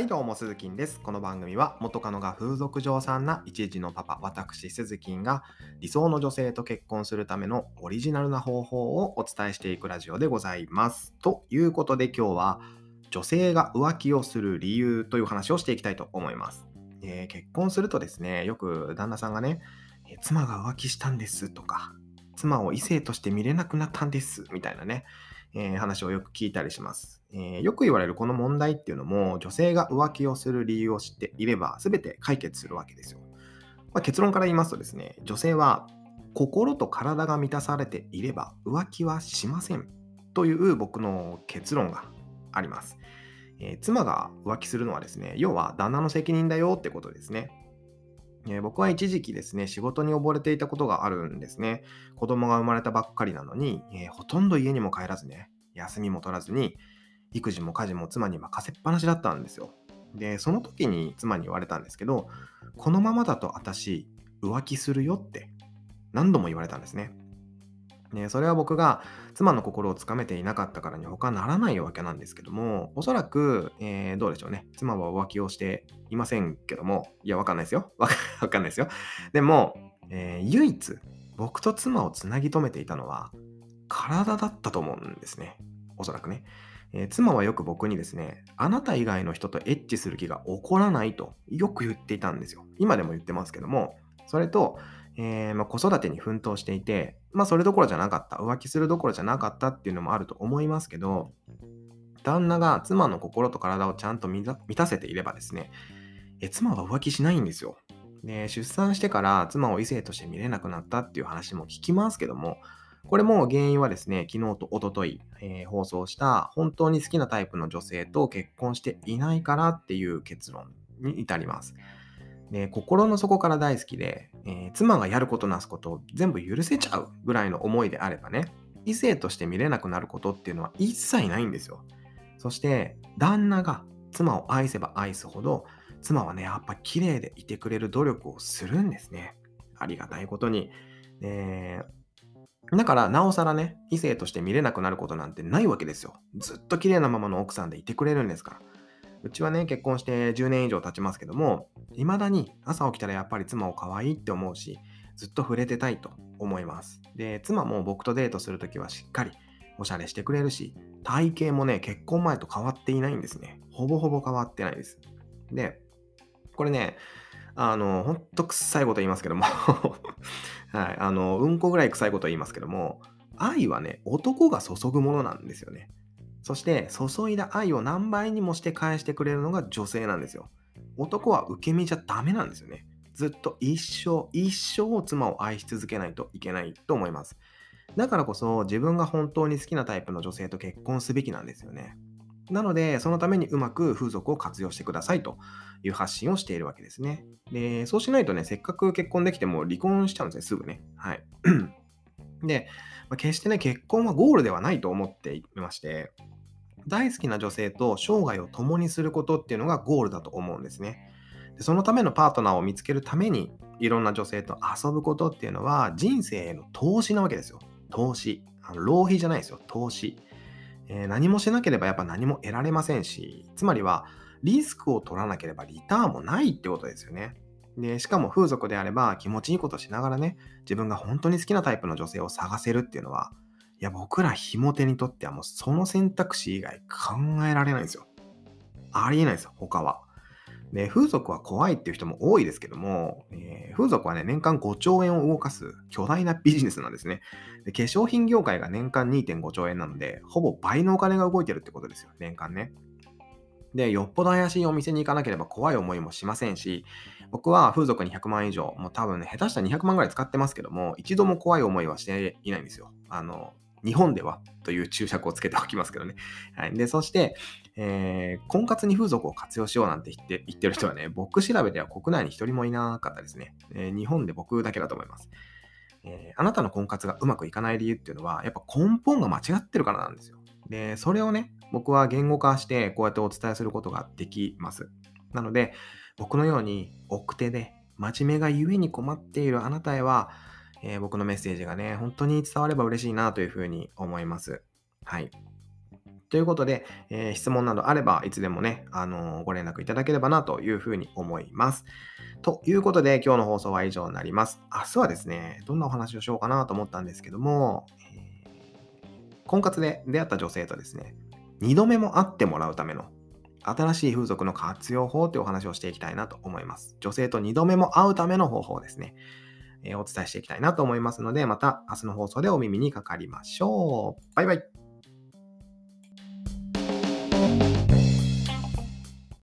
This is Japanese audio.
はいどうも、鈴木です。この番組は元カノが風俗嬢さんな一時のパパ、私鈴木が理想の女性と結婚するためのオリジナルな方法をお伝えしていくラジオでございます。ということで今日は女性が浮気をする理由という話をしていきたいと思います。えー、結婚するとですね、よく旦那さんがね、妻が浮気したんですとか、妻を異性として見れなくなったんですみたいなね、えー、話をよく聞いたりします、えー、よく言われるこの問題っていうのも女性が浮気をする理由を知っていれば全て解決するわけですよ。まあ、結論から言いますとですね、女性は心と体が満たされていれば浮気はしませんという僕の結論があります。えー、妻が浮気するのはですね、要は旦那の責任だよってことですね。え、僕は一時期ですね、仕事に溺れていたことがあるんですね。子供が生まれたばっかりなのに、えー、ほとんど家にも帰らずね、休みも取らずに、育児も家事も妻に任せっぱなしだったんですよ。で、その時に妻に言われたんですけど、このままだと私、浮気するよって何度も言われたんですね。ね、それは僕が妻の心をつかめていなかったからに他ならないわけなんですけども、おそらく、えー、どうでしょうね。妻は浮気をしていませんけども、いや、わかんないですよ。わかんないですよ。でも、えー、唯一、僕と妻をつなぎ止めていたのは、体だったと思うんですね。おそらくね。えー、妻はよく僕にですね、あなた以外の人とエッチする気が起こらないとよく言っていたんですよ。今でも言ってますけども、それと、えー、まあ、子育てに奮闘していて、まあ、それどころじゃなかった、浮気するどころじゃなかったっていうのもあると思いますけど、旦那が妻の心と体をちゃんと満たせていればですね、え妻は浮気しないんですよ。で、出産してから妻を異性として見れなくなったっていう話も聞きますけども、これも原因はですね、昨日と一昨日、えー、放送した本当に好きなタイプの女性と結婚していないからっていう結論に至ります。で心の底から大好きで、えー、妻がやることなすことを全部許せちゃうぐらいの思いであればね、異性として見れなくなることっていうのは一切ないんですよ。そして、旦那が妻を愛せば愛すほど、妻はね、やっぱ綺麗でいてくれる努力をするんですね。ありがたいことに。えだから、なおさらね、異性として見れなくなることなんてないわけですよ。ずっと綺麗なままの奥さんでいてくれるんですから。うちはね、結婚して10年以上経ちますけども、未だに朝起きたらやっぱり妻を可愛いって思うし、ずっと触れてたいと思います。で、妻も僕とデートするときはしっかりおしゃれしてくれるし、体型もね、結婚前と変わっていないんですね。ほぼほぼ変わってないです。で、これね、あの、ほんと臭いこと言いますけども はい、あの、うんこぐらい臭いこと言いますけども、愛はね、男が注ぐものなんですよね。そして注いだ愛を何倍にもして返してくれるのが女性なんですよ。男は受け身じゃダメなんですよね。ずっと一生、一生妻を愛し続けないといけないと思います。だからこそ自分が本当に好きなタイプの女性と結婚すべきなんですよね。なので、そのためにうまく風俗を活用してくださいという発信をしているわけですね。で、そうしないとね、せっかく結婚できても離婚しちゃうんですね、すぐね。はい。で、まあ、決してね、結婚はゴールではないと思っていまして、大好きな女性と生涯を共にすることっていうのがゴールだと思うんですね。でそのためのパートナーを見つけるために、いろんな女性と遊ぶことっていうのは人生への投資なわけですよ。投資。あの浪費じゃないですよ。投資、えー、何もしなければやっぱ何も得られませんし、つまりはリスクを取らなければリターンもないってことですよね。で、しかも風俗であれば気持ちいいことしながらね、自分が本当に好きなタイプの女性を探せるっていうのは、いや、僕らひも手にとってはもうその選択肢以外考えられないんですよ。ありえないですよ、他は。で、風俗は怖いっていう人も多いですけども、えー、風俗はね、年間5兆円を動かす巨大なビジネスなんですねで。化粧品業界が年間2.5兆円なので、ほぼ倍のお金が動いてるってことですよ、年間ね。で、よっぽど怪しいお店に行かなければ怖い思いもしませんし、僕は風俗に100万以上、もう多分ね、下手したら200万ぐらい使ってますけども、一度も怖い思いはしていないんですよ。あの、日本ではという注釈をつけておきますけどね。はい。で、そして、えー、婚活に風俗を活用しようなんて言って言ってる人はね、僕調べでは国内に一人もいなかったですね。えー、日本で僕だけだと思います。えー、あなたの婚活がうまくいかない理由っていうのは、やっぱ根本が間違ってるからなんですよ。で、それをね、僕は言語化してこうやってお伝えすることができます。なので、僕のように奥手で真面目がゆえに困っているあなたへは、えー、僕のメッセージがね、本当に伝われば嬉しいなというふうに思います。はい。ということで、えー、質問などあればいつでもね、あのー、ご連絡いただければなというふうに思います。ということで、今日の放送は以上になります。明日はですね、どんなお話をしようかなと思ったんですけども、えー、婚活で出会った女性とですね、2度目も会ってもらうための新しい風俗の活用法というお話をしていきたいなと思います。女性と2度目も会うための方法ですね。えー、お伝えしていきたいなと思いますので、また明日の放送でお耳にかかりましょう。バイバイ。